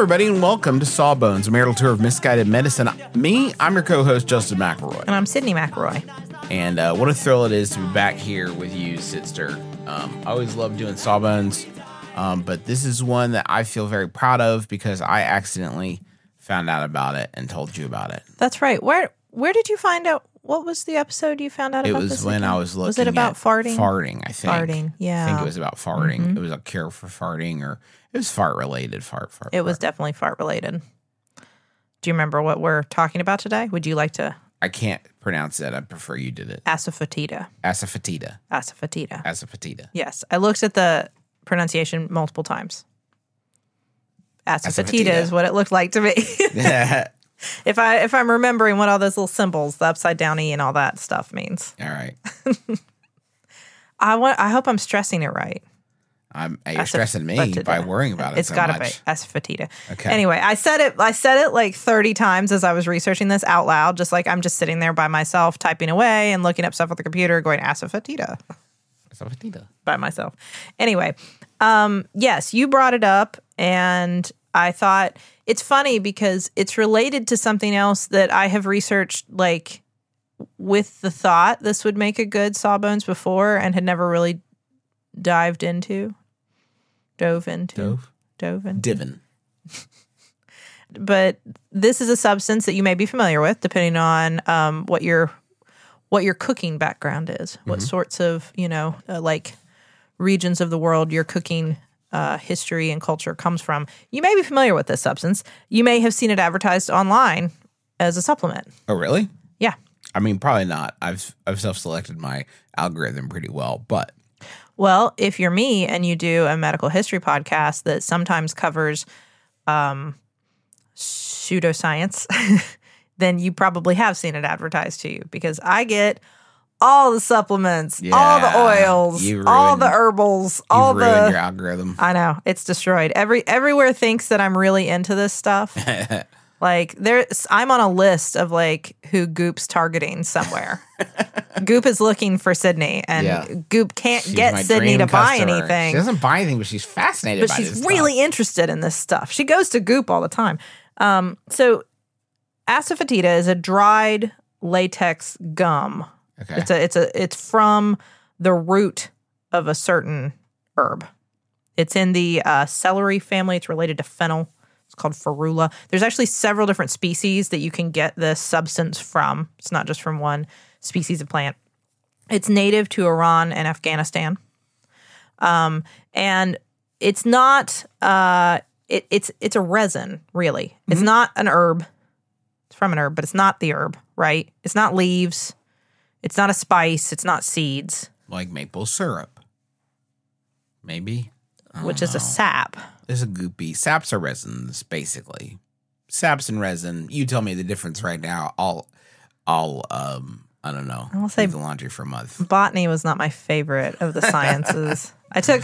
Everybody, and welcome to Sawbones, a marital tour of misguided medicine. Me, I'm your co-host Justin McElroy, And I'm Sydnee McElroy. and uh, what a thrill it is to be back here with you, Sitster. Um, I always love doing Sawbones, um, but this is one that I feel very proud of because I accidentally found out about it and told you about it. That's right. Where where did you find out? What was the episode you found out It about? It was when again? I was looking. Was it about at farting? Farting, I think. Farting, yeah. I think. Mm-hmm. it was about farting. It was a cure for farting, or it was fart related. Fart, fart. It was definitely fart related. Do you remember what we're talking about today? Would you like to I can't pronounce it. I prefer you did it. asafoetida? Asafoetida. Asafoetida. Asafoetida. Yes, I looked at the pronunciation multiple times. Asafoetida. is what it looked like to me. if I if I'm remembering what all those little symbols, the upside down e and all that stuff means. All right. I want. I hope I'm stressing it right. I'm, you're stressing me by worrying about it It's so gotta much. be asafoetida. Okay. Anyway, I said it. I said it like 30 times as I was researching this out loud. Just like I'm just sitting there by myself, typing away and looking up stuff on the computer, going asafoetida Asafoetida. by myself. Anyway, um, yes, you brought it up, and I thought it's funny because it's related to something else that I have researched, like with the thought this would make a good sawbones before, and had never really dived into, dove into, Dove? dove into. Divin. But this is a substance that you may be familiar with, depending on um, what your what your cooking background is, what sorts of you know uh, like regions of the world you're cooking uh, history and culture comes from. You may be familiar with this substance. You may have seen it advertised online as a supplement. Oh, really? Yeah. I mean, probably not. I've I've self-selected my algorithm pretty well, but Well, if you're me and you do a medical history podcast that sometimes covers um, pseudoscience, then you probably have seen it advertised to you because I get all the supplements, all the oils, you all the herbals, all the. your algorithm. I know it's destroyed. Every everywhere thinks that I'm really into this stuff. like there's, I'm on a list of like who Goop's targeting somewhere. Goop is looking for Sydnee, and Yeah. Goop can't She's get Sydnee to buy anything She doesn't buy anything, but she's fascinated but she's really stuff. interested in this stuff. She goes to Goop all the time. Um, so asafoetida is a dried latex gum. Okay. It's a it's a it's from the root of a certain herb. It's in the uh, celery family. It's related to fennel. It's called ferula. There's actually several different species that you can get this substance from. It's not just from one species of plant. It's native to Iran and Afghanistan. Um, and it's not uh it, it's it's a resin, really. It's not an herb. It's from an herb, but it's not the herb, right? It's not leaves. It's not a spice. It's not seeds, like maple syrup. Maybe. which is a sap. There's a goopy. Saps are resins, basically. Saps and resin. You tell me the difference right now. I'll, I'll, um, I don't know. I'll say- the laundry for a month. Botany was not my favorite of the sciences. I took,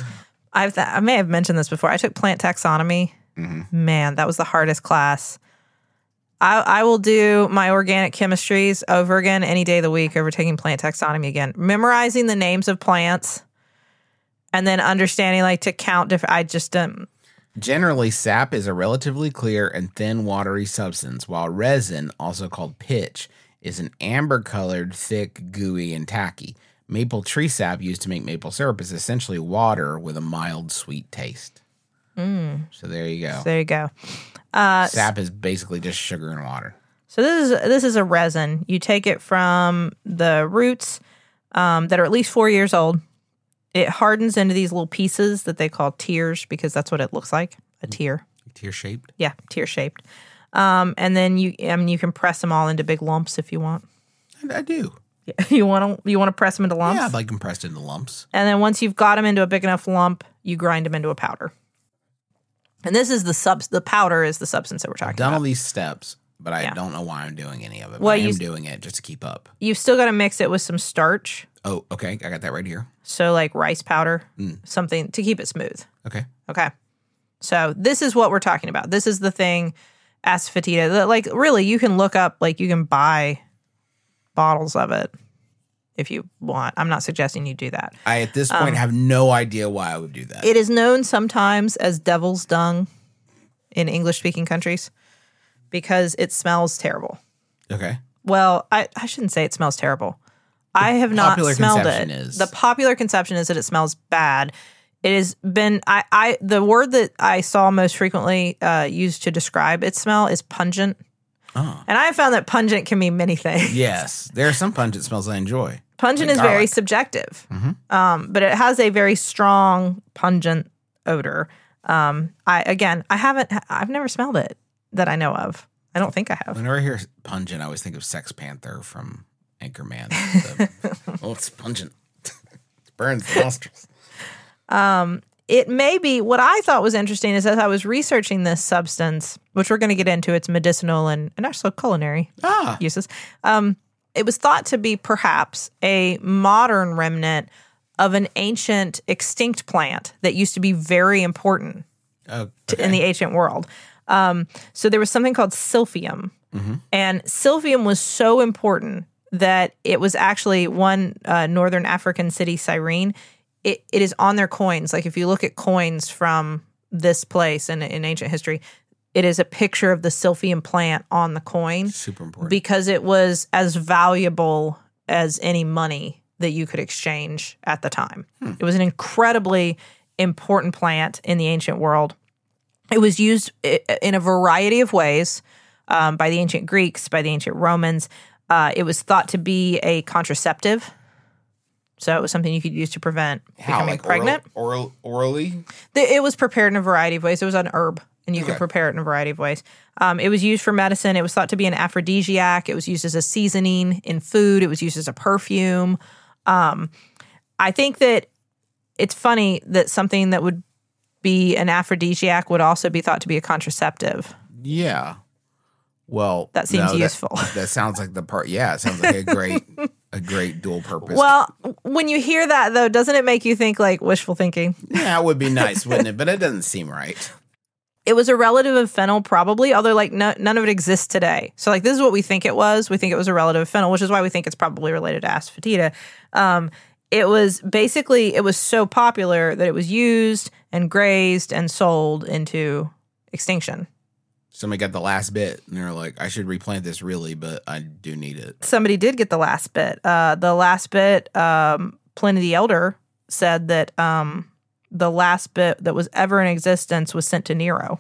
I've, I may have mentioned this before. I took plant taxonomy. Man, that was the hardest class. I, I will do my organic chemistries over again any day of the week over taking plant taxonomy again. Memorizing the names of plants and then understanding like to count different. I just um, Generally, sap is a relatively clear and thin, watery substance, while resin, also called pitch, is an amber colored, thick, gooey, and tacky. maple tree sap used to make maple syrup is essentially water with a mild sweet taste. So there you go. So there you go. Uh, sap is basically just sugar and water. So this is this is a resin. You take it from the roots um, that are at least four years old. It hardens into these little pieces that they call tears because that's what it looks like a tear. Tear shaped. Yeah, tear shaped. Um, and then you, I mean, you can press them all into big lumps if you want. I, I do. You want to you want to press them into lumps, Yeah, I'd like compressed into lumps. and then once you've got them into a big enough lump, you grind them into a powder. And this is the sub. The powder is the substance that we're talking about. Done all these steps, but I Yeah. don't know why I'm doing any of it. Well, I am you- doing it just to keep up. You've still got to mix it with some starch, Oh, okay. I got that right here. so like rice powder, Mm. something to keep it smooth. Okay. Okay. So this is what we're talking about. This is the thing, asafoetida. that, Like really, you can look up, like you can buy bottles of it if you want. I'm not suggesting you do that. I at this point have no idea why I would do that. Um, It is known sometimes as devil's dung in English speaking countries because it smells terrible. okay. Well, I, I shouldn't say it smells terrible. I have not smelled it. The popular conception is that it smells bad. It has been I, I the word that I saw most frequently uh, used to describe its smell is pungent. Oh. And I have found that pungent can mean many things. Yes. There are some pungent smells I enjoy. Pungent is very subjective, Mhm. um, but it has a very strong pungent odor. Um, I again, I haven't, I've never smelled it that I know of. I don't think I have. Whenever I hear pungent, I always think of Sex Panther from Anchorman. The- oh, it's pungent. it burns the nostrils. It may be what I thought was interesting is as I was researching this substance, which we're going to get into its medicinal and, and also culinary Ah, uses. Um, it was thought to be perhaps a modern remnant of an ancient extinct plant that used to be very important oh, to, in the ancient world. Um, so there was something called silphium, and silphium was so important that it was actually one uh, northern African city, Cyrene. It, it is on their coins. Like if you look at coins from this place in, in ancient history, it is a picture of the silphium plant on the coin super important. because it was as valuable as any money that you could exchange at the time. It was an incredibly important plant in the ancient world. It was used in a variety of ways um, by the ancient Greeks, by the ancient Romans. Uh, it was thought to be a contraceptive. So it was something you could use to prevent How, becoming like pregnant. Oral, oral, orally? The- It was prepared in a variety of ways. It was an herb, and you Okay. prepare it in a variety of ways. Um, it was used for medicine. It was thought to be an aphrodisiac. It was used as a seasoning in food. It was used as a perfume. Um, I think that it's funny that something that would be an aphrodisiac would also be thought to be a contraceptive. Yeah. Well, That seems no, useful. That, sounds like the part. Yeah, it sounds like a great, a great dual purpose. Well, when you hear that, though, doesn't it make you think like wishful thinking? yeah, it would be nice, wouldn't it? But it doesn't seem right. It was a relative of fennel probably although like no, none of it exists today. So like this is what we think it was. We think it was a relative of fennel which is why we think it's probably related to asafoetida um, it was basically it was so popular that it was used and grazed and sold into extinction. Somebody got the last bit, and they're like, "I should replant this, really, but I do need it." somebody did get the last bit. Uh, the last bit um, pliny the elder said that um, the last bit that was ever in existence was sent to nero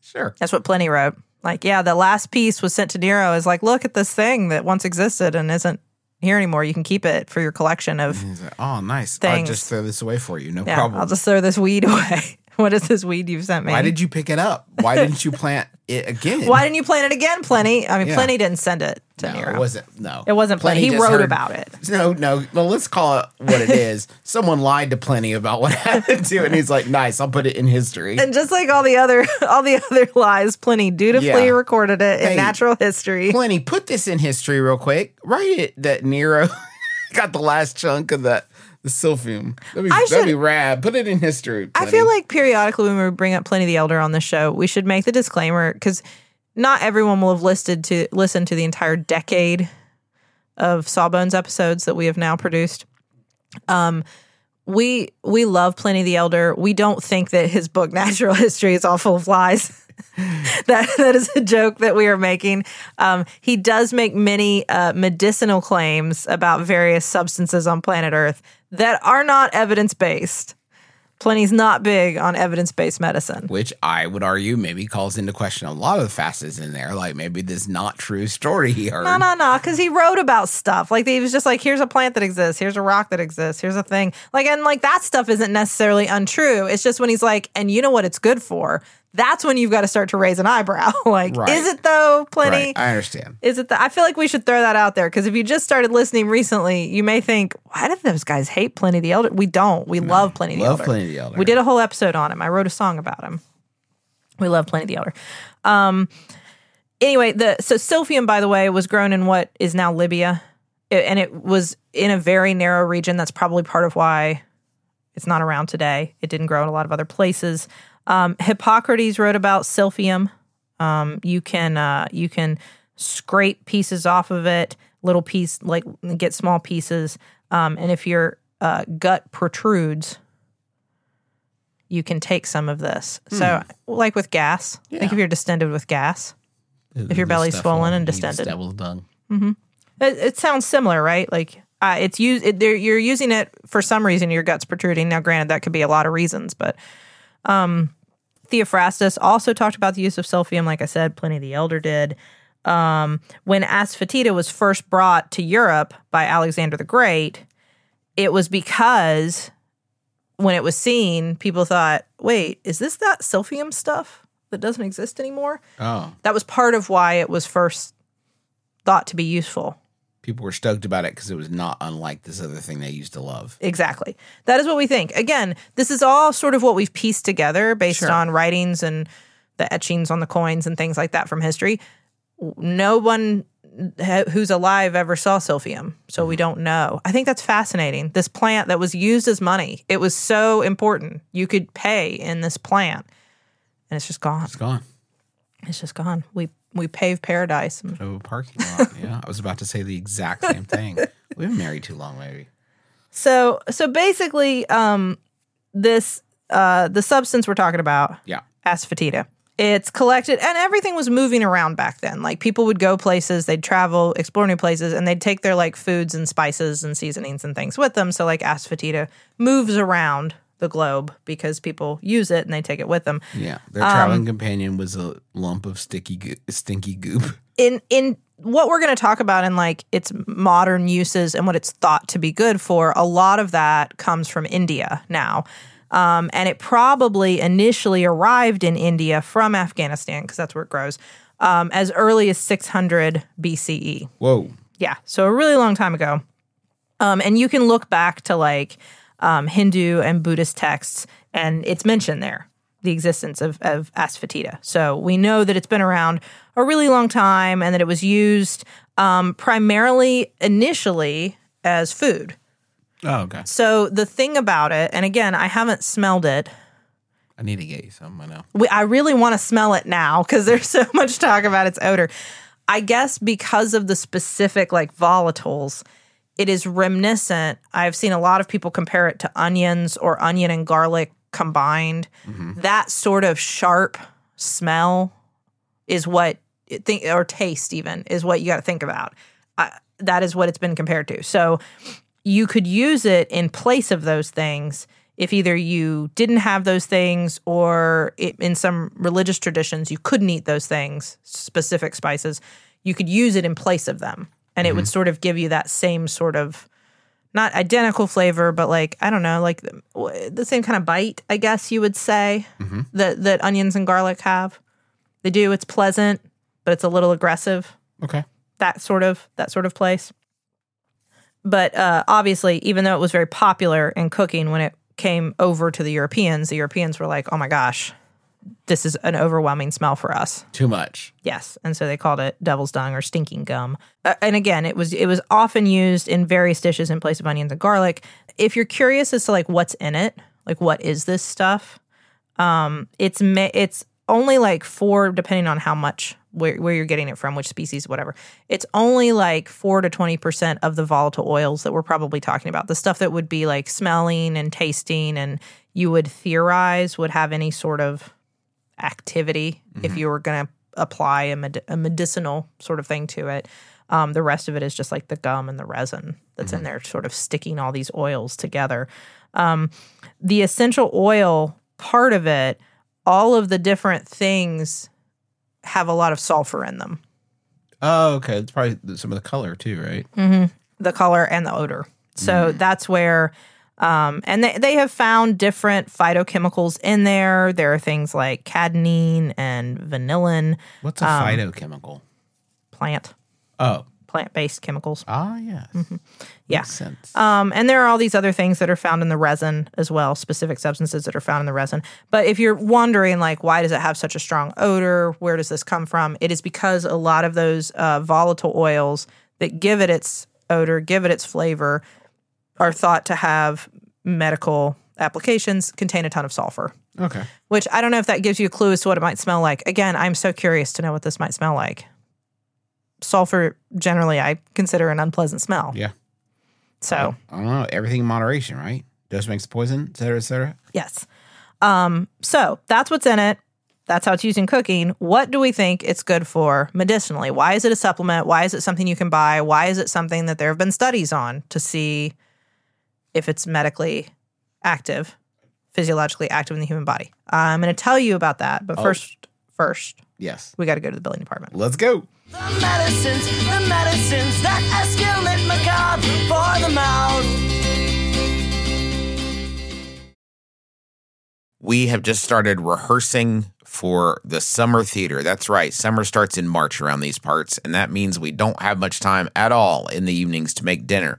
Sure. That's what Pliny wrote. Like, yeah, the last piece was sent to Nero is like, look at this thing that once existed and isn't here anymore. You can keep it for your collection of. Like, "Oh, nice. I'll just throw this away for you. No Yeah, problem." I'll just throw this weed away. what is this weed you've sent me? Why did you pick it up? Why didn't you plant it again? Why didn't you plant it again, Pliny? I mean, Yeah. Pliny didn't send it to no, Nero. it wasn't. No, It wasn't Pliny. He just wrote about it. No, no. Well, let's call it what it is. Someone lied to Pliny about what happened to it, and he's like, "Nice, I'll put it in history." And just like all the other all the other lies, Pliny dutifully Yeah. recorded it in Hey, natural history. Pliny, put this in history real quick. Write it that Nero got the last chunk of the the silphium. That'd be, I that'd be rad. Put it in history. I feel like periodically when we bring up Pliny the Elder on the show, we should make the disclaimer because not everyone will have listed to listened to the entire decade of Sawbones episodes that we have now produced. Um, we we love Pliny the Elder. We don't think that his book Natural History is all full of lies. that that is a joke that we are making. Um, he does make many uh, medicinal claims about various substances on planet Earth that are not evidence based. Pliny's not big on evidence based medicine. Which I would argue maybe calls into question a lot of the facets in there. Like maybe this not true story he heard. No, no, no, because he wrote about stuff. Like he was just like, here's a plant that exists, here's a rock that exists, here's a thing. Like, and like that stuff isn't necessarily untrue. It's just when he's like, and you know what it's good for. That's when you've got to start to raise an eyebrow. like, Right. is it though, Pliny? Right, I understand. Is it? The, I feel like we should throw that out there because if you just started listening recently, you may think, "Why did those guys hate Pliny the Elder?" We don't. We love Pliny the Love Elder. Pliny the Elder. We did a whole episode on him. I wrote a song about him. We love Pliny the Elder. Um. Anyway, the so Silphium, by the way, was grown in what is now Libya, It- and it was in a very narrow region. That's probably part of why it's not around today. It didn't grow in a lot of other places. Um, Hippocrates wrote about Silphium. Um, you can uh, you can scrape pieces off of it, little piece like get small pieces, um, and if your uh, gut protrudes, you can take some of this. So, like with gas, think if you're distended with gas. If your belly's swollen and distended. Devil's dung. It, it sounds similar, right? Like uh, it's used. It, you're using it for some reason. Your gut's protruding. Now, granted, that could be a lot of reasons, but um, Theophrastus also talked about the use of silphium. Like I said, Pliny the Elder did. Um, when asafoetida was first brought to Europe by Alexander the Great, it was because when it was seen, people thought, "Wait, is this that silphium stuff that doesn't exist anymore?" Oh, That was part of why it was first thought to be useful. People were stoked about it because it was not unlike this other thing they used to love. Exactly. That is what we think. Again, this is all sort of what we've pieced together based Sure. on writings and the etchings on the coins and things like that from history. No one ha- who's alive ever saw silphium, so we mm-hmm. don't know. I think that's fascinating. This plant that was used as money, it was so important. You could pay in this plant, and it's just gone. It's gone. It's just gone. We we paved paradise. and- Oh, parking lot. yeah, I was about to say the exact same thing. We've been married too long, maybe. So so basically, um, this uh, the substance we're talking about, Yeah. asafoetida. It's collected, and everything was moving around back then. Like people would go places, they'd travel, explore new places, and they'd take their like foods and spices and seasonings and things with them. So like asafoetida moves around the globe because people use it and they take it with them. Yeah. Their Um, traveling companion was a lump of sticky, goo- stinky goop. in in what we're going to talk about in like its modern uses and what it's thought to be good for a lot of that comes from india now um, and it probably initially arrived in india from afghanistan because that's where it grows um, as early as 600 bce Whoa. yeah, so a really long time ago. Um, and you can look back to like um, Hindu and Buddhist texts, and it's mentioned there the existence of, of asafoetida. So we know that it's been around a really long time, and that it was used um, primarily initially as food. Oh, okay. So the thing about it, and again, I haven't smelled it. I need to get you some. I know. We, I really want to smell it now because there's so much talk about its odor. I guess because of the specific like volatiles, it is reminiscent. I've seen a lot of people compare it to onions or onion and garlic combined. That sort of sharp smell is what think or taste even is what you got to think about. Uh, that is what it's been compared to. So you could use it in place of those things if either you didn't have those things or it, in some religious traditions you couldn't eat those things specific spices you could use it in place of them and it would sort of give you that same sort of not identical flavor but like i don't know like the, the same kind of bite i guess you would say that that onions and garlic have they do it's pleasant but it's a little aggressive Okay. that sort of that sort of place. But uh, obviously, even though it was very popular in cooking when it came over to the Europeans, the Europeans were like, "Oh my gosh, this is an overwhelming smell for us." Too much. Yes, and so they called it devil's dung or stinking gum. Uh, and again, it was it was often used in various dishes in place of onions and garlic. If you're curious as to like what's in it, like what is this stuff, um, it's ma- it's only like four, depending on how much where where you're getting it from, which species, whatever. It's only like four to twenty percent of the volatile oils that we're probably talking about. The stuff that would be like smelling and tasting, and you would theorize would have any sort of activity if you were going to apply a, med- a medicinal sort of thing to it. Um, the rest of it is just like the gum and the resin that's in there, sort of sticking all these oils together. Um, the essential oil part of it, all of the different things have a lot of sulfur in them Oh, okay. It's probably some of the color too, right? the color and the odor. So that's where, um, and they, they have found different phytochemicals in there. There are things like cadonine and vanillin, What's a phytochemical? plant Oh, plant based chemicals. ah, yes. Yeah. Makes sense. Um, and there are all these other things that are found in the resin as well, specific substances that are found in the resin. But if you're wondering, like, why does it have such a strong odor? Where does this come from? It is because a lot of those uh, volatile oils that give it its odor, give it its flavor, are thought to have medical applications, contain a ton of sulfur. okay. Which I don't know if that gives you a clue as to what it might smell like. Again, I'm so curious to know what this might smell like. Sulfur, generally, I consider an unpleasant smell. Yeah. So. I don't know. Everything in moderation, right? Dose makes poison, et cetera, et cetera. Yes. Um, so that's what's in it. That's how it's used in cooking. What do we think it's good for medicinally? Why is it a supplement? Why is it something you can buy? Why is it something that there have been studies on to see if it's medically active, physiologically active in the human body? I'm going to tell you about that, but oh. first, first, Yes. we got to go to the billing department. Let's go. The medicines, the medicines that escalate macabre for the mouth. We have just started rehearsing for the summer theater. That's right. Summer starts in March around these parts, and that means we don't have much time at all in the evenings to make dinner.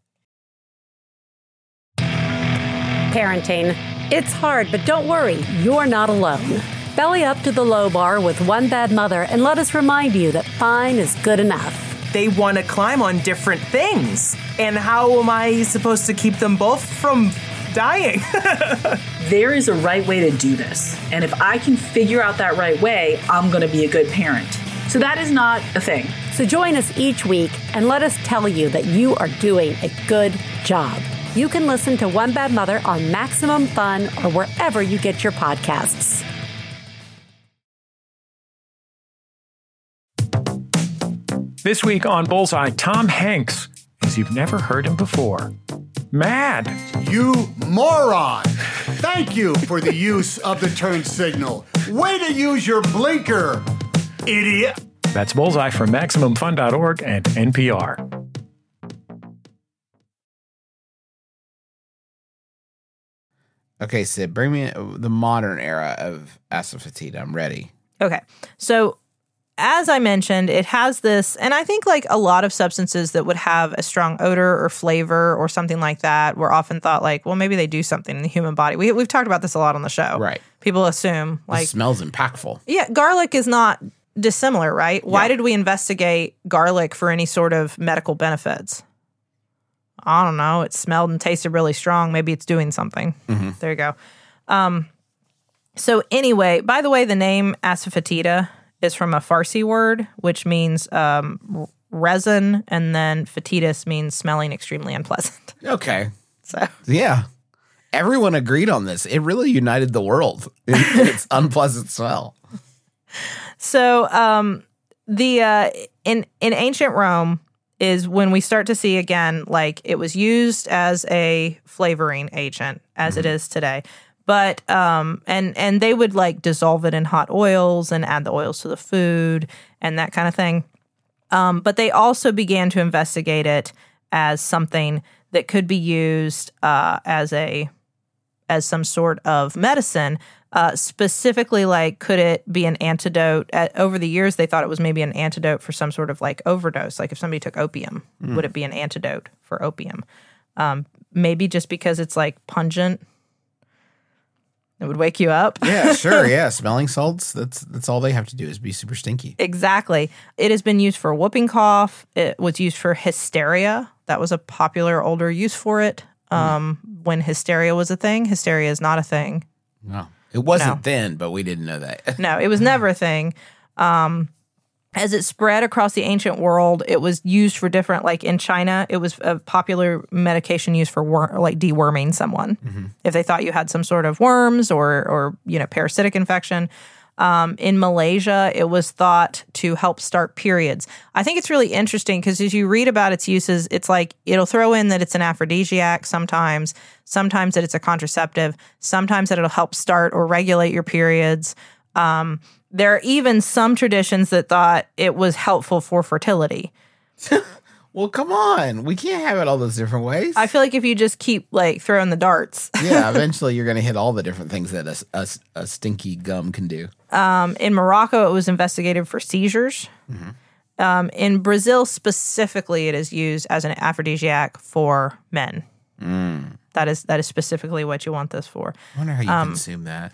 Parenting. It's hard, but don't worry, you're not alone. Belly up to the low bar with One Bad Mother and let us remind you that fine is good enough. they want to climb on different things. And how am I supposed to keep them both from dying? There is a right way to do this. And if I can figure out that right way, I'm going to be a good parent. So that is not a thing. So join us each week and let us tell you that you are doing a good job. You can listen to One Bad Mother on Maximum Fun or wherever you get your podcasts. This week on Bullseye, Tom Hanks, as you've never heard him before. Mad. You moron! Thank you for the use of the turn signal. Way to use your blinker, idiot! That's Bullseye from MaximumFun.org and NPR. Okay, Sid, bring me the modern era of asafoetida. I'm ready. Okay. So as I mentioned, it has this, and I think like a lot of substances that would have a strong odor or flavor or something like that were often thought like, well, maybe they do something in the human body. We, we've talked about this a lot on the show. Right. People assume Like, like, smells impactful. yeah, garlic is not dissimilar, right? Why Yeah. did we investigate garlic for any sort of medical benefits? I don't know. It smelled and tasted really strong. Maybe it's doing something. There you go. Um, so anyway, by the way, the name asafoetida is from a Farsi word, which means um, resin, and then fetidus means smelling extremely unpleasant. Okay. So Yeah. Everyone agreed on this. It really united the world in its unpleasant smell. So um, the uh, in in ancient Rome is when we start to see again like it was used as a flavoring agent as it is today. But um and and they would like dissolve it in hot oils and add the oils to the food and that kind of thing. Um, but they also began to investigate it as something that could be used uh, as a as some sort of medicine. Uh, specifically, like, could it be an antidote? At, over the years, they thought it was maybe an antidote for some sort of like overdose. Like, if somebody took opium, would it be an antidote for opium? Um, maybe just because it's like pungent, it would wake you up. Yeah, sure. Yeah. Smelling salts, that's that's all they have to do is be super stinky. Exactly. It has been used for whooping cough. It was used for hysteria. That was a popular older use for it. Um, when hysteria was a thing, hysteria is not a thing. No. It wasn't No. then, but we didn't know that. No, it was never a thing. Um, as it spread across the ancient world, it was used for different. Like in China, it was a popular medication used for wor- like deworming someone if they thought you had some sort of worms or or you know parasitic infection. Um, in Malaysia, it was thought to help start periods. I think it's really interesting because as you read about its uses, it's like it'll throw in that it's an aphrodisiac sometimes, sometimes that it's a contraceptive, sometimes that it'll help start or regulate your periods. Um, there are even some traditions that thought it was helpful for fertility. Well, come on. We can't have it all those different ways. I feel like if you just keep like throwing the darts, yeah, eventually you're going to hit all the different things that a, a, a stinky gum can do. um, in Morocco, it was investigated for seizures. Um, in Brazil, specifically, it is used as an aphrodisiac for men. That is that is specifically what you want this for. I wonder how you Um, consume that.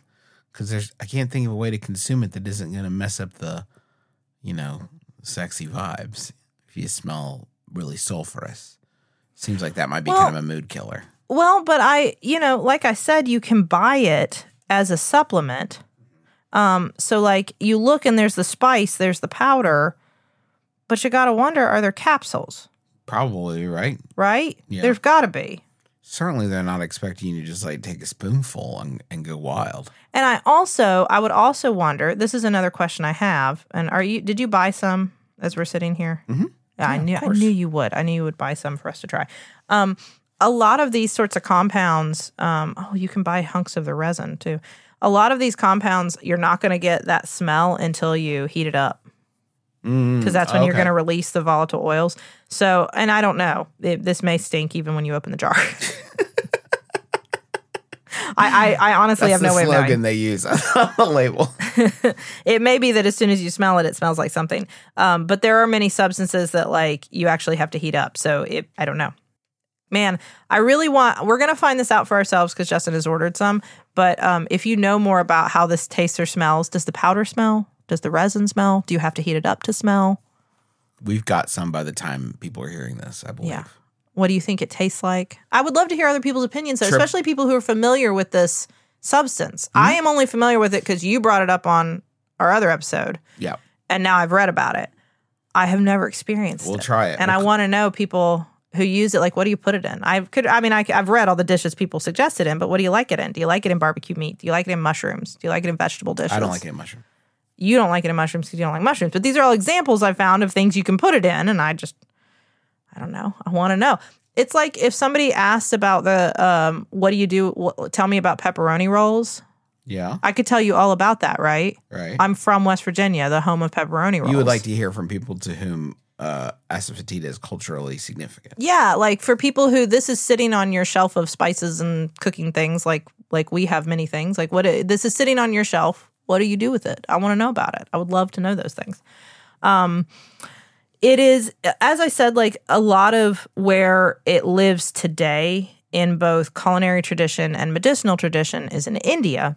Because there's, I can't think of a way to consume it that isn't going to mess up the, you know, sexy vibes. If you smell really sulfurous, seems like that might be Well- kind of a mood killer. Well, but I, you know, like I said, you can buy it as a supplement. Um, so like you look and there's the spice, there's the powder, but you got to wonder, are there capsules? Probably right. Right? Yeah. There's got to be. Certainly, they're not expecting you to just like take a spoonful and, and go wild. And I also, I would also wonder. This is another question I have. And are you? Did you buy some as we're sitting here? Mm-hmm. Yeah, I knew. I knew you would. I knew you would buy some for us to try. Um, a lot of these sorts of compounds. Um, oh, you can buy hunks of the resin too. A lot of these compounds, you're not going to get that smell until you heat it up. Because that's when you're going to release the volatile oils. So, and I don't know, it, this may stink even when you open the jar. I, I, I honestly That's have no way of knowing. slogan they use on the label. It may be that as soon as you smell it, it smells like something. Um, but there are many substances that like you actually have to heat up. So it, I don't know. Man, I really want. We're gonna find this out for ourselves because Justin has ordered some. But um, if you know more about how this tastes or smells, does the powder smell? Does the resin smell? Do you have to heat it up to smell? We've got some by the time people are hearing this, I believe. Yeah. What do you think it tastes like? I would love to hear other people's opinions, though, Sure. especially people who are familiar with this substance. I Mm-hmm. am only familiar with it because you brought it up on our other episode, Yeah. and now I've read about it. I have never experienced We'll it. try it. and I We'll- want to know people who use it. Like, what do you put it in? I could. I mean, I, have read all the dishes people suggested in, but what do you like it in? Do you like it in barbecue meat? Do you like it in mushrooms? Do you like it in vegetable dishes? I don't like it in mushroom. you don't like it in mushrooms because you don't like mushrooms. But these are all examples I found of things you can put it in, and I just, I don't know. I want to know. It's like if somebody asked about the, um, what do you do? What, tell me about pepperoni rolls. Yeah. I could tell you all about that, right? Right. I'm from West Virginia, the home of pepperoni rolls. you would like to hear from people to whom uh, asafoetida is culturally significant. Yeah, like for people who this is sitting on your shelf of spices and cooking things, like like we have many things. Like what this is sitting on your shelf. What do you do with it? I want to know about it. I would love to know those things. Um, it is, as I said, like a lot of where it lives today in both culinary tradition and medicinal tradition is in India.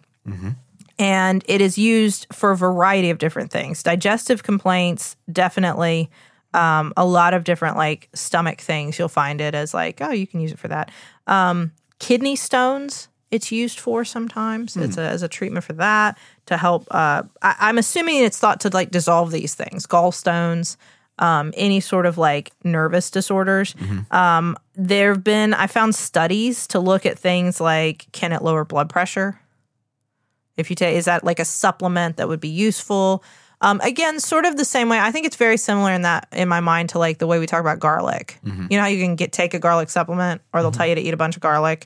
And it is used for a variety of different things. Digestive complaints, definitely. Um, a lot of different like stomach things. You'll find it as like, oh, you can use it for that. Um, kidney stones, it's used for sometimes. It's a, as a treatment for that to help. Uh, I, I'm assuming it's thought to like dissolve these things, gallstones, um, any sort of like nervous disorders. Um, there have been, I found studies to look at things like can it lower blood pressure? If you take, is that like a supplement that would be useful? Um, again, sort of the same way. I think it's very similar in that, in my mind, to like the way we talk about garlic. You know how you can get take a garlic supplement, or they'll tell you to eat a bunch of garlic,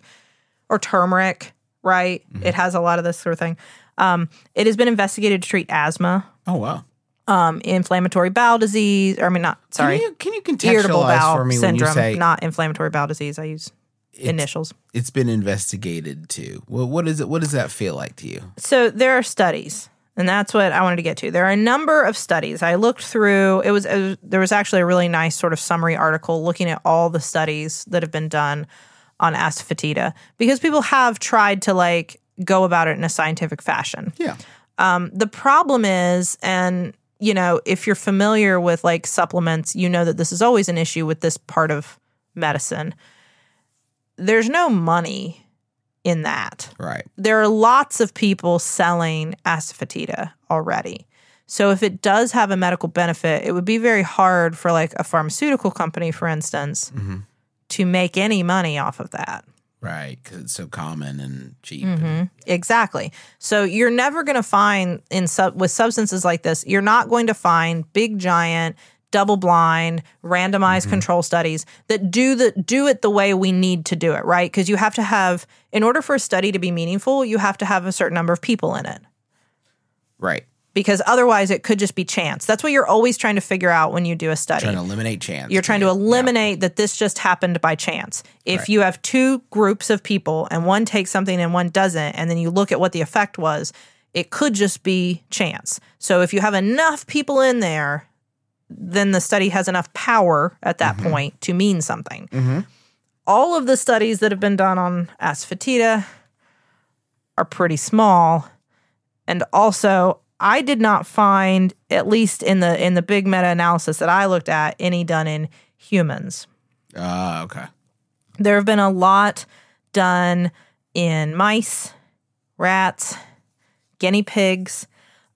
or turmeric. Right? It has a lot of this sort of thing. Um, it has been investigated to treat asthma, Oh wow. Um, inflammatory bowel disease. Or I mean, not sorry, Can you, can you irritable contextualize bowel for me syndrome, when you say not inflammatory bowel disease. I use it's- initials. it's been investigated too? Well, what is it? What does that feel like to you? So there are studies, and that's what I wanted to get to. There are a number of studies. I looked through. It was, it was there was actually a really nice sort of summary article looking at all the studies that have been done on asafoetida because people have tried to like go about it in a scientific fashion. Yeah. Um, the problem is, and you know, if you're familiar with like supplements, you know that this is always an issue with this part of medicine. There's no money in that Right. there are lots of people selling asafoetida already. So if it does have a medical benefit, it would be very hard for like a pharmaceutical company, for instance, mm-hmm. to make any money off of that. Right. Because it's so common and cheap. Mm-hmm. Exactly. So you're never going to find in sub- with substances like this, you're not going to find big giant double blind randomized control studies that do the do it the way we need to do it, right? Because you have to have in order for a study to be meaningful, you have to have a certain number of people in it. Right. Because otherwise it could just be chance. That's what you're always trying to figure out when you do a study. Trying to eliminate chance. You're trying to eliminate that this just happened by chance. If Right. you have two groups of people and one takes something and one doesn't, and then you look at what the effect was, it could just be chance. So if you have enough people in there, then the study has enough power at that mm-hmm. point to mean something. Mm-hmm. All of the studies that have been done on asafoetida are pretty small. And also, I did not find, at least in the in the big meta analysis that I looked at, any done in humans. Ah, okay. There have been a lot done in mice, rats, guinea pigs,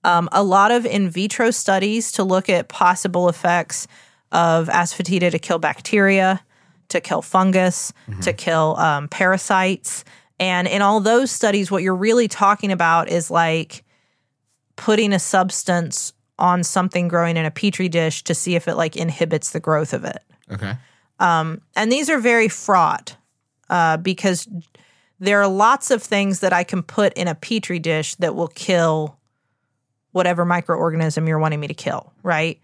um, a lot of in vitro studies to look at possible effects of asafoetida to kill bacteria, to kill fungus, to kill um, parasites. And in all those studies, what you're really talking about is like putting a substance on something growing in a petri dish to see if it like inhibits the growth of it Okay. and these are very fraught uh, because there are lots of things that I can put in a petri dish that will kill whatever microorganism you're wanting me to kill, right?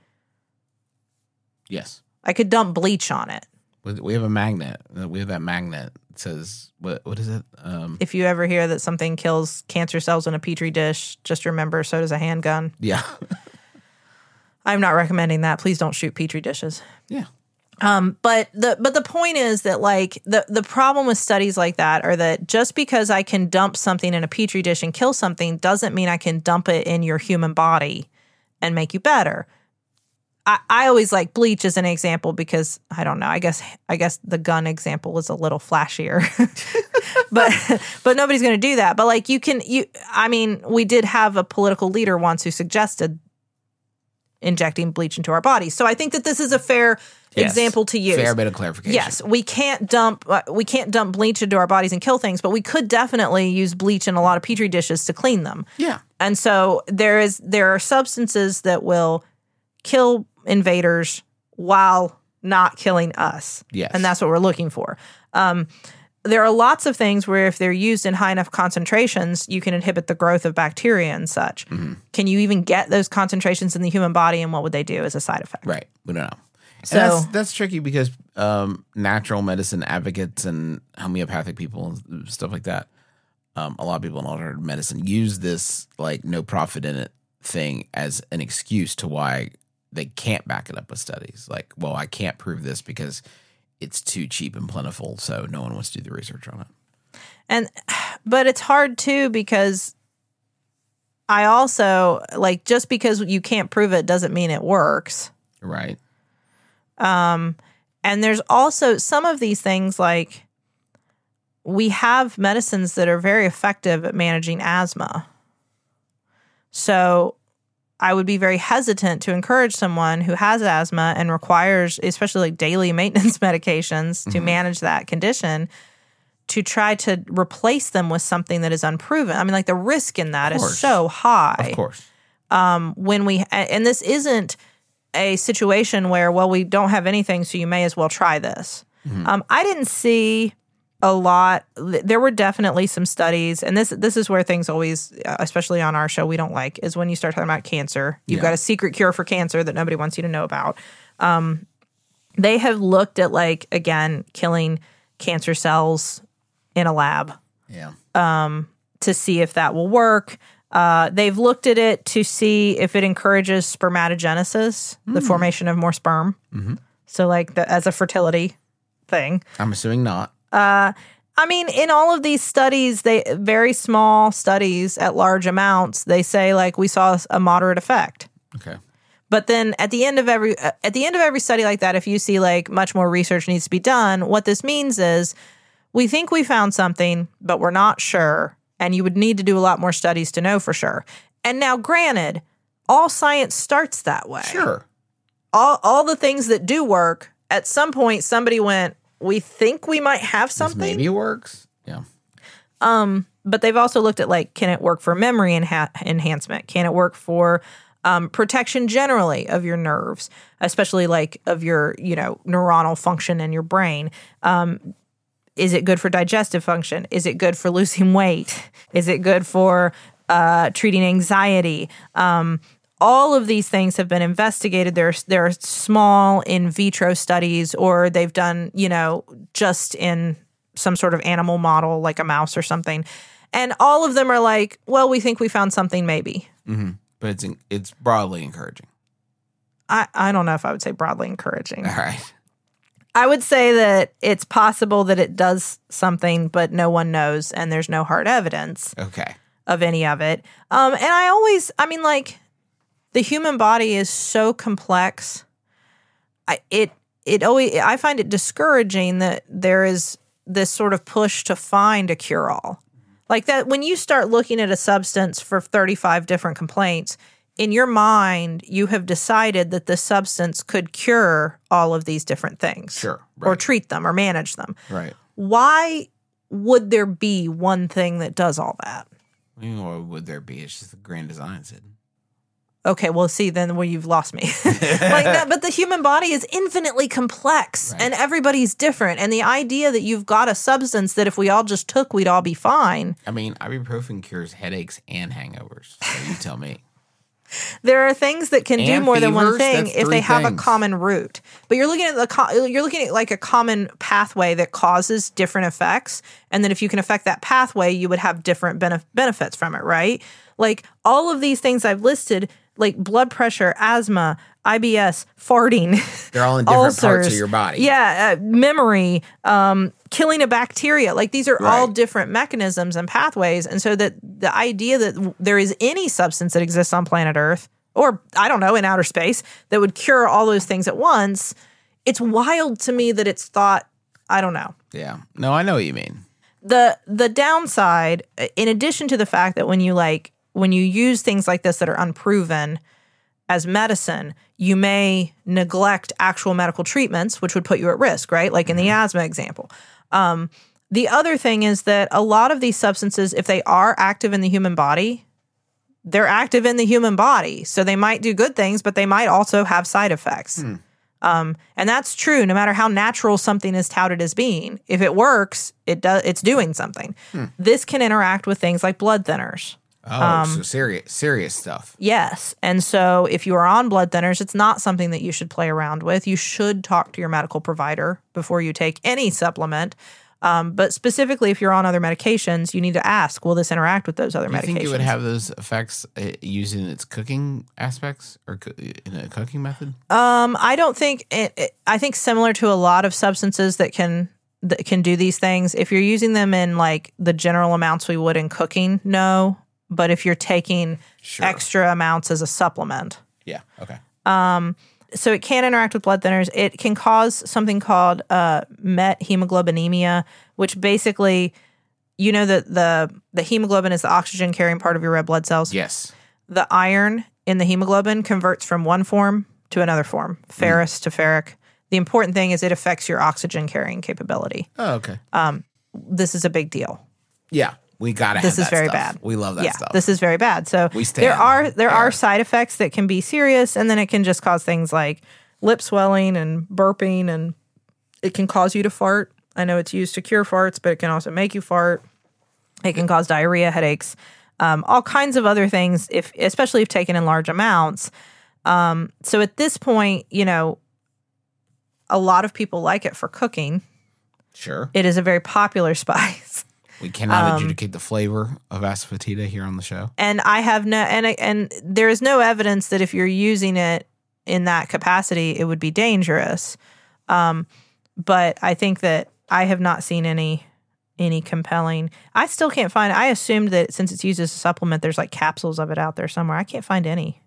Yes. I could dump bleach on it. We- We have a magnet. We have that magnet. It says what? What is it? Um. If you ever hear that something kills cancer cells in a petri dish, just remember so does a handgun. Yeah. I'm not recommending that. Please don't shoot petri dishes. yeah. Um, but the but the point is that like the the problem with studies like that are that just because I can dump something in a petri dish and kill something doesn't mean I can dump it in your human body and make you better. I, I always like bleach as an example because I don't know. I guess I guess the gun example is a little flashier, but but nobody's going to do that. But like you can you. I mean, we did have a political leader once who suggested injecting bleach into our bodies. So I think that this is a fair Yes. example to use. Fair bit of clarification. Yes, we can't dump uh, we can't dump bleach into our bodies and kill things, but we could definitely use bleach in a lot of petri dishes to clean them. Yeah. And so there is there are substances that will kill invaders while not killing us. Yes. And that's what we're looking for. Um, there are lots of things where if they're used in high enough concentrations, you can inhibit the growth of bacteria and such. Mm-hmm. Can you even get those concentrations in the human body and what would they do as a side effect? Right. We don't know. So- and that's, that's tricky because um, natural medicine advocates and homeopathic people and stuff like that, um, a lot of people in alternative medicine use this like no profit in it thing as an excuse to why they can't back it up with studies. Like, well, I can't prove this because it's too cheap and plentiful, so no one wants to do the research on it. And but it's hard too because I also like just because you can't prove it doesn't mean it works. Right. Um and there's also some of these things like we have medicines that are very effective at managing asthma. So I would be very hesitant to encourage someone who has asthma and requires, especially like daily maintenance medications to manage that condition, to try to replace them with something that is unproven. I mean, like the risk in that is so high. Of course. um, when we and this isn't a situation where well we don't have anything so you may as well try this. Um, i didn't see a lot there were definitely some studies and this this is where things always uh, especially on our show we don't like is when you start talking about cancer you've Yeah. got a secret cure for cancer that nobody wants you to know about um, they have looked at like again killing cancer cells in a lab Yeah. to see if that will work. Uh, they've looked at it to see if it encourages spermatogenesis, the formation of more sperm. So, like the, as a fertility thing. I'm assuming not. I mean, in all of these studies, they very small studies at large amounts. They say like we saw a moderate effect. Okay. But then at the end of every uh, at the end of every study like that, if you see like much more research needs to be done, what this means is we think we found something, but we're not sure, and you would need to do a lot more studies to know for sure. And now, granted, all science starts that way. Sure. All all the things that do work, at some point, somebody went, "We think we might have This something." maybe works. Yeah. Um, but they've also looked at like can it work for memory enha- enhancement can it work for um, protection generally of your nerves especially like of your you know neuronal function in your brain um, is it good for digestive function is it good for losing weight is it good for uh, treating anxiety um, all of these things have been investigated. There's there are small in vitro studies, or they've done you know just in some sort of animal model, like a mouse or something, and all of them are like, well, we think we found something, maybe. But it's it's broadly encouraging. I I don't know if I would say broadly encouraging. All right. I would say that it's possible that it does something, but no one knows, and there's no hard evidence. Okay. of any of it. Um, and I always, I mean, like the human body is so complex. I it it always I find it discouraging that there is this sort of push to find a cure all. Like that when you start looking at a substance for 35 different complaints, in your mind, you have decided that the substance could cure all of these different things. Sure, Or treat them or manage them. Right. Why would there be one thing that does all that? Or would there be? It's just the grand design, Sid. Okay, well, see, then well, you've lost me. like that, but the human body is infinitely complex, and everybody's different. And the idea that you've got a substance that if we all just took, we'd all be fine. I mean, ibuprofen cures headaches and hangovers. So you tell me. There are things that can do And more than one thing if they have a common root. But you're looking at the co- you're looking at like a common pathway that causes different effects, and then if you can affect that pathway, you would have different benef- benefits from it, right? Like all of these things I've listed, like blood pressure, asthma, IBS, farting. They're all in different parts of your body. Yeah, uh, memory, um, killing a bacteria. Like these are all different mechanisms and pathways. And so that the idea that there is any substance that exists on planet Earth or I don't know, in outer space that would cure all those things at once. It's wild to me that it's thought, I don't know. Yeah. No, I know what you mean. The the downside, in addition to the fact that when you like when you use things like this that are unproven as medicine, you may neglect actual medical treatments, which would put you at risk, right? Like in the asthma example. Um, the other thing is that a lot of these substances, if they are active in the human body, they're active in the human body. So they might do good things, but they might also have side effects. Um, and that's true no matter how natural something is touted as being. If it works, it does it's doing something. This can interact with things like blood thinners. Oh, Um, so serious, serious stuff. Yes. And so if you are on blood thinners, it's not something that you should play around with. You should talk to your medical provider before you take any supplement. Um, but specifically, if you're on other medications, you need to ask, will this interact with those other Do you medications? think it would have those effects uh, using its cooking aspects or co- in a cooking method? Um, I don't think it, it, I think similar to a lot of substances that can that can do these things. If you're using them in like the general amounts we would in cooking, no. But if you're taking Sure. extra amounts as a supplement, Yeah. Okay. Um, so it can interact with blood thinners. It can cause something called uh, methemoglobinemia, which basically, you know that the the hemoglobin is the oxygen carrying part of your red blood cells. Yes. The iron in the hemoglobin converts from one form to another form, mm. ferrous to ferric. The important thing is it affects your oxygen carrying capability. Oh, okay. Um, this is a big deal. yeah. We gotta. This have is that very stuff. bad. We love that yeah, stuff. this is very bad. So We there are there there. are side effects that can be serious, and then it can just cause things like lip swelling and burping, and it can cause you to fart. I know it's used to cure farts, but it can also make you fart. It can cause diarrhea, headaches, um, all kinds of other things. If especially if taken in large amounts. Um, so at this point, you know, a lot of people like it for cooking. sure. It is a very popular spice. We cannot um, adjudicate the flavor of asafoetida here on the show. and I have no and and there is no evidence that if you're using it in that capacity, it would be dangerous. Um, but I think that I have not seen any any compelling. I still can't find. I assumed that since it's used as a supplement, there's like capsules of it out there somewhere. I can't find any.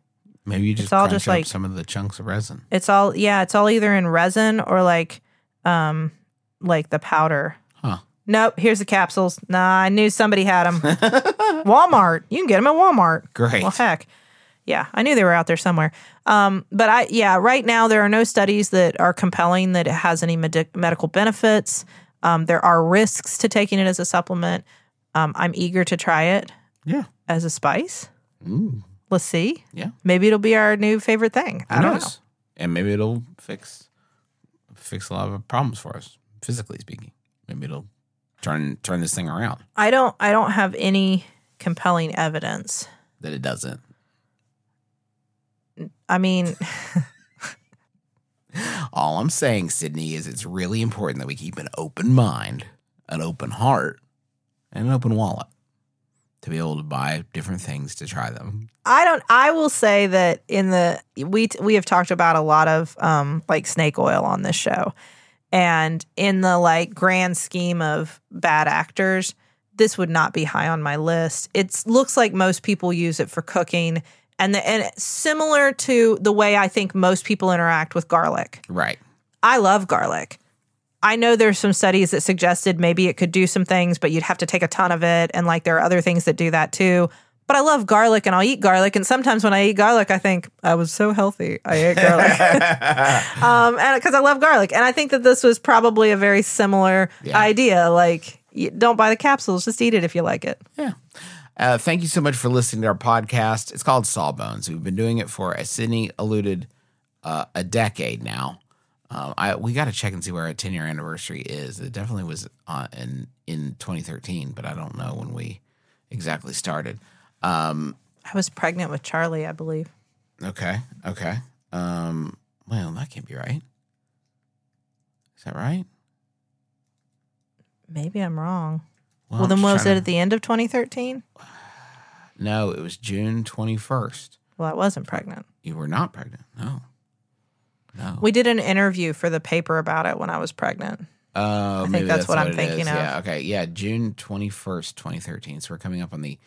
Maybe you just it's all just up like- some of the chunks of resin. It's all yeah. It's all either in resin or like um like the powder. Nope. Here's the capsules. Nah, I knew somebody had them. Walmart. You can get them at Walmart. Great. Well, heck. Yeah, I knew they were out there somewhere. Um, but I, yeah, right now there are no studies that are compelling that it has any medi- medical benefits. Um, there are risks to taking it as a supplement. Um, I'm eager to try it Yeah. as a spice. Ooh. Let's see. Yeah. Maybe it'll be our new favorite thing. I don't know. And maybe it'll fix fix a lot of problems for us, physically speaking. Maybe it'll turn turn this thing around. I don't. I don't have any compelling evidence. That it doesn't. I mean, All I'm saying, Sydnee, is it's really important that we keep an open mind, an open heart, and an open wallet to be able to buy different things to try them. I don't. I will say that in the we we have talked about a lot of um like snake oil on this show, and in the like grand scheme of bad actors, this would not be high on my list. It looks like most people use it for cooking, and the, and similar to the way I think most people interact with garlic. Right. I love garlic. I know there's some studies that suggested maybe it could do some things, but you'd have to take a ton of it. And like there are other things that do that too. But I love garlic and I'll eat garlic. And sometimes when I eat garlic, I think I was so healthy. I ate garlic. um, and because I love garlic. And I think that this was probably a very similar Yeah. idea. Like, don't buy the capsules, just eat it if you like it. Yeah. Uh, thank you so much for listening to our podcast. It's called Sawbones. We've been doing it for, as Sydnee alluded, uh, a decade now. Um, I we got to check and see where our 10 year anniversary is. It definitely was uh, in in 2013, but I don't know when we exactly started. Um, I was pregnant with Charlie, I believe. okay, okay. Um, well, that can't be right. Is that right? Maybe I'm wrong. Well, I'm then what was it to- at the end of 2013? No, it was June 21st. Well, I wasn't pregnant. You were not pregnant. No. No. We did an interview for the paper about it when I was pregnant. Oh, think maybe that's what I'm thinking is. of. Yeah. Okay. Yeah. June twenty first, twenty thirteen. So we're coming up on the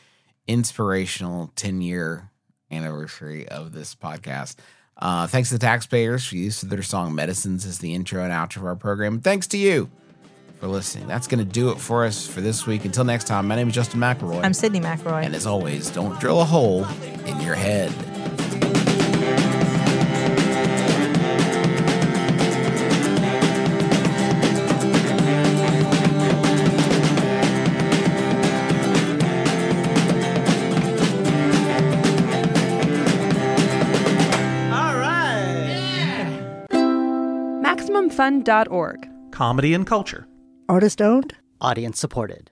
inspirational ten year anniversary of this podcast. Uh, thanks to the taxpayers for use of their song Medicines as the intro and outro of our program. Thanks to you for listening. That's going to do it for us for this week. Until next time, my name is Justin McElroy. I'm Sydnee McElroy. and as always, don't drill a hole in your head. MaximumFun.org. Comedy and culture. Artist owned? Audience supported.